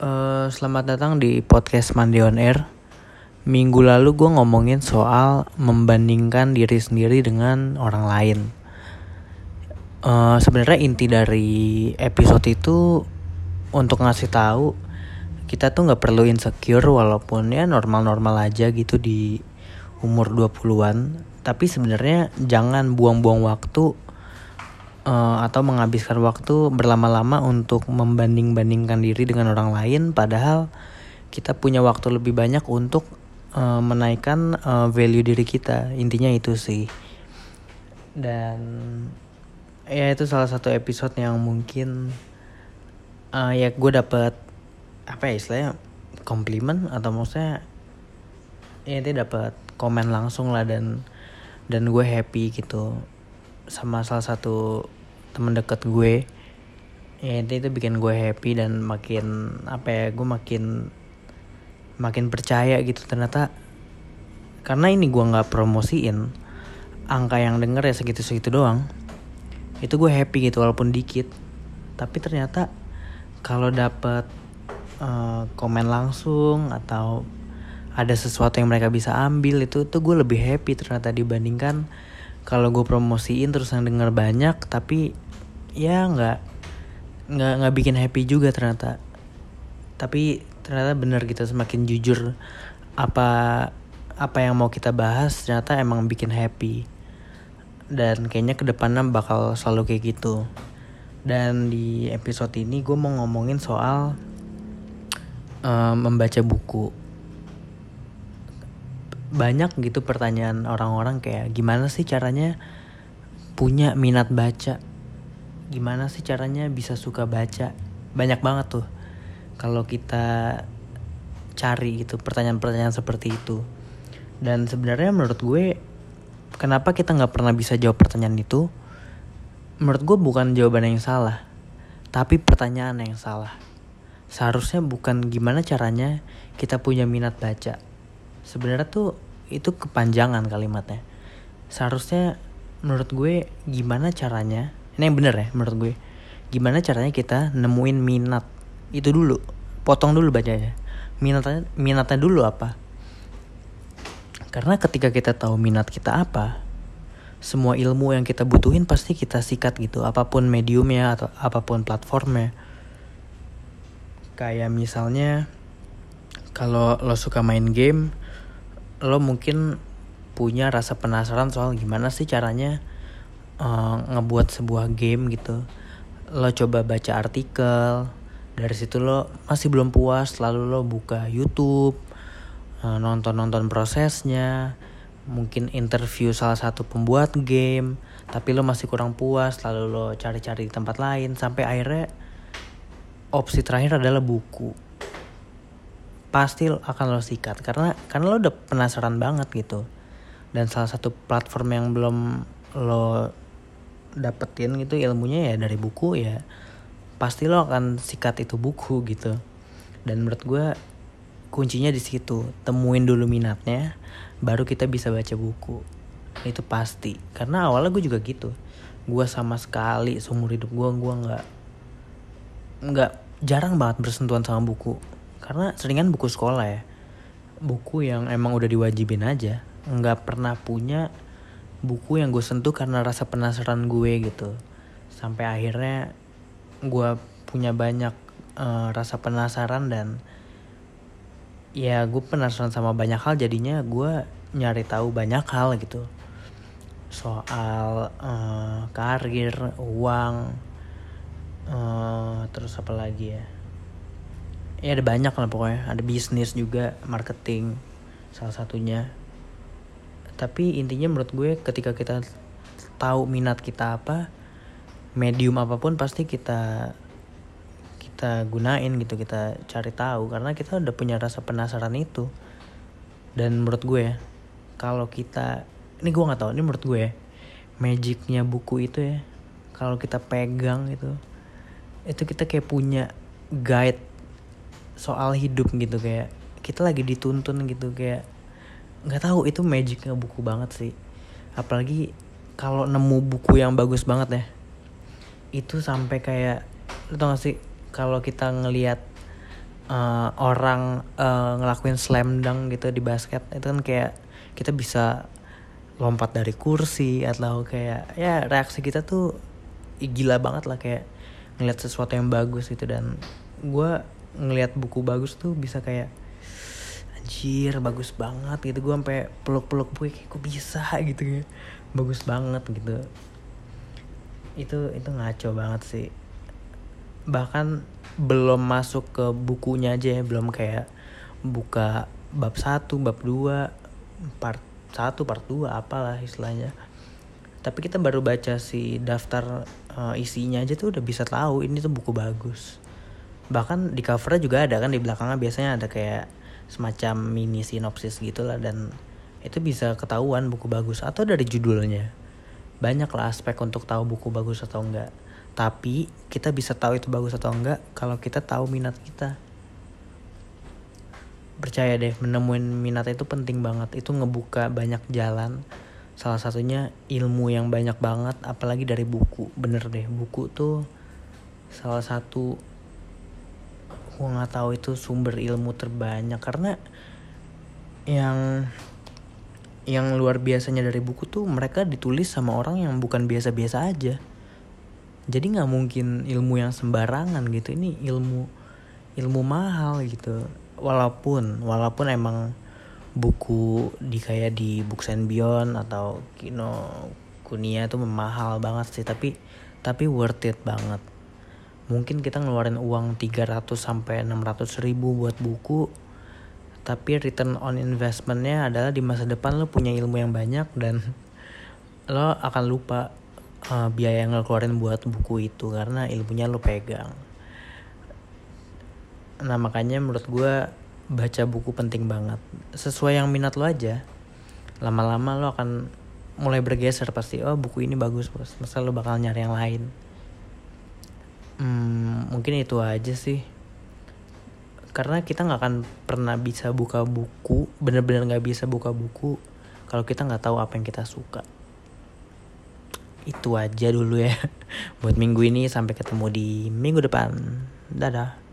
Eh, selamat datang di podcast Mandi on Air. Minggu lalu gue ngomongin soal membandingkan diri sendiri dengan orang lain. Eh, Sebenarnya inti dari episode itu untuk ngasih tahu kita tuh nggak perlu insecure walaupun ya normal-normal aja gitu di umur 20-an. Tapi sebenarnya jangan buang-buang waktu eh, atau menghabiskan waktu berlama-lama untuk membanding-bandingkan diri dengan orang lain padahal kita punya waktu lebih banyak untuk eh, menaikkan eh, value diri kita. Intinya itu sih. Dan ya itu salah satu episode yang mungkin eh, ya gue dapet apa ya istilahnya komplimen atau maksudnya ya itu dapat komen langsung lah dan dan gue happy gitu sama salah satu temen deket gue. Ya itu, itu bikin gue happy dan makin apa ya gue makin makin percaya gitu. Ternyata karena ini gue nggak promosiin angka yang denger ya segitu segitu doang itu gue happy gitu walaupun dikit. Tapi ternyata kalau dapet eh, komen langsung atau ada sesuatu yang mereka bisa ambil itu tuh gue lebih happy ternyata dibandingkan kalau gue promosiin terus yang denger banyak tapi ya nggak nggak nggak bikin happy juga ternyata. Tapi ternyata bener gitu semakin jujur apa apa yang mau kita bahas ternyata emang bikin happy. Dan kayaknya ke depannya bakal selalu kayak gitu. Dan di episode ini gue mau ngomongin soal eh, membaca buku banyak gitu pertanyaan orang-orang kayak gimana sih caranya punya minat baca? Gimana sih caranya bisa suka baca? Banyak banget tuh. Kalau kita cari gitu pertanyaan-pertanyaan seperti itu. Dan sebenarnya menurut gue kenapa kita nggak pernah bisa jawab pertanyaan itu? Menurut gue bukan jawaban yang salah tapi pertanyaan yang salah. Seharusnya bukan gimana caranya kita punya minat baca. Sebenarnya tuh itu kepanjangan kalimatnya. Seharusnya menurut gue gimana caranya ini yang bener ya menurut gue gimana caranya kita nemuin minat itu dulu? Potong dulu bacanya. Minatnya minatnya dulu apa? Karena ketika kita tahu minat kita apa semua ilmu yang kita butuhin pasti kita sikat gitu. Apa pun mediumnya atau apa pun platformnya. Kayak misalnya kalau lo suka main game lo mungkin punya rasa penasaran soal gimana sih caranya uh, ngebuat sebuah game gitu. Lo coba baca artikel dari situ lo masih belum puas lalu lo buka YouTube uh, nonton-nonton prosesnya mungkin interview salah satu pembuat game tapi lo masih kurang puas lalu lo cari-cari di tempat lain sampai akhirnya opsi terakhir adalah buku pasti akan lo sikat. Karena karena lo udah penasaran banget gitu. Dan salah satu platform yang belum lo dapetin gitu ilmunya ya dari buku ya pasti lo akan sikat itu buku gitu. Dan menurut gue kuncinya di situ. Temuin dulu minatnya baru kita bisa baca buku. Itu pasti. Karena awalnya gue juga gitu. Gue sama sekali seumur hidup gue gue nggak nggak jarang banget bersentuhan sama buku karena seringan buku sekolah ya. Buku yang emang udah diwajibin aja. Nggak pernah punya buku yang gue sentuh karena rasa penasaran gue gitu. Sampai akhirnya gue punya banyak uh, rasa penasaran dan ya gue penasaran sama banyak hal. Jadinya gue nyari tahu banyak hal gitu. Soal uh, karir uang uh, terus apa lagi ya ya ada banyak lah pokoknya. Ada bisnis juga marketing salah satunya. Tapi intinya menurut gue ketika kita tahu minat kita apa medium apa pun pasti kita kita gunain gitu kita cari tahu. Karena kita udah punya rasa penasaran itu. Dan menurut gue ya kalau kita ini gue nggak tahu ini menurut gue ya magicnya buku itu ya kalau kita pegang itu itu kita kayak punya guide soal hidup gitu kayak kita lagi dituntun gitu kayak nggak tahu itu magicnya buku banget sih. Apalagi kalau nemu buku yang bagus banget ya itu sampai kayak lu tau gak sih kalau kita ngelihat uh, orang uh, ngelakuin slam dunk gitu di basket itu kan kayak kita bisa lompat dari kursi atau kayak ya reaksi kita tuh gila banget lah kayak ngeliat sesuatu yang bagus gitu. Dan gue ngeliat buku bagus tuh bisa kayak anjir bagus banget gitu. Gue sampai peluk-peluk buku kayak gue bisa? Gitu ya. Bagus banget gitu. Itu itu ngaco banget sih. Bahkan belum masuk ke bukunya aja ya belum kayak buka bab satu bab dua part satu part dua apalah istilahnya. Tapi kita baru baca si daftar uh, isinya aja tuh udah bisa tahu ini tuh buku bagus bahkan di covernya juga ada kan di belakangnya biasanya ada kayak semacam mini sinopsis gitulah dan itu bisa ketahuan buku bagus atau dari judulnya. Banyak lah aspek untuk tahu buku bagus atau enggak. Tapi kita bisa tahu itu bagus atau enggak kalau kita tahu minat kita. Percaya deh menemuin minat itu penting banget. Itu ngebuka banyak jalan. Salah satunya ilmu yang banyak banget apalagi dari buku. Bener deh buku tuh salah satu gue nggak tahu itu sumber ilmu terbanyak. Karena yang yang luar biasanya dari buku tuh mereka ditulis sama orang yang bukan biasa-biasa aja. Jadi nggak mungkin ilmu yang sembarangan gitu. Ini ilmu ilmu mahal gitu. Walaupun walaupun emang buku di kayak di Books and Beyond atau Kino Kunia itu mahal banget sih. Tapi tapi worth it banget mungkin kita ngeluarin uang 300 sampai 600 ribu buat buku. Tapi return on investmentnya adalah di masa depan lo punya ilmu yang banyak dan lo akan lupa uh, biaya yang lo keluarin buat buku itu karena ilmunya lo pegang. Nah makanya menurut gue baca buku penting banget. Sesuai yang minat lo aja lama-lama lo akan mulai bergeser pasti oh buku ini bagus bos. Masa lo bakal nyari yang lain hmm, mungkin itu aja sih. Karena kita nggak akan pernah bisa buka buku bener-bener nggak bisa buka buku kalau kita nggak tahu apa yang kita suka. Itu aja dulu ya buat minggu ini. Sampai ketemu di minggu depan. Dadah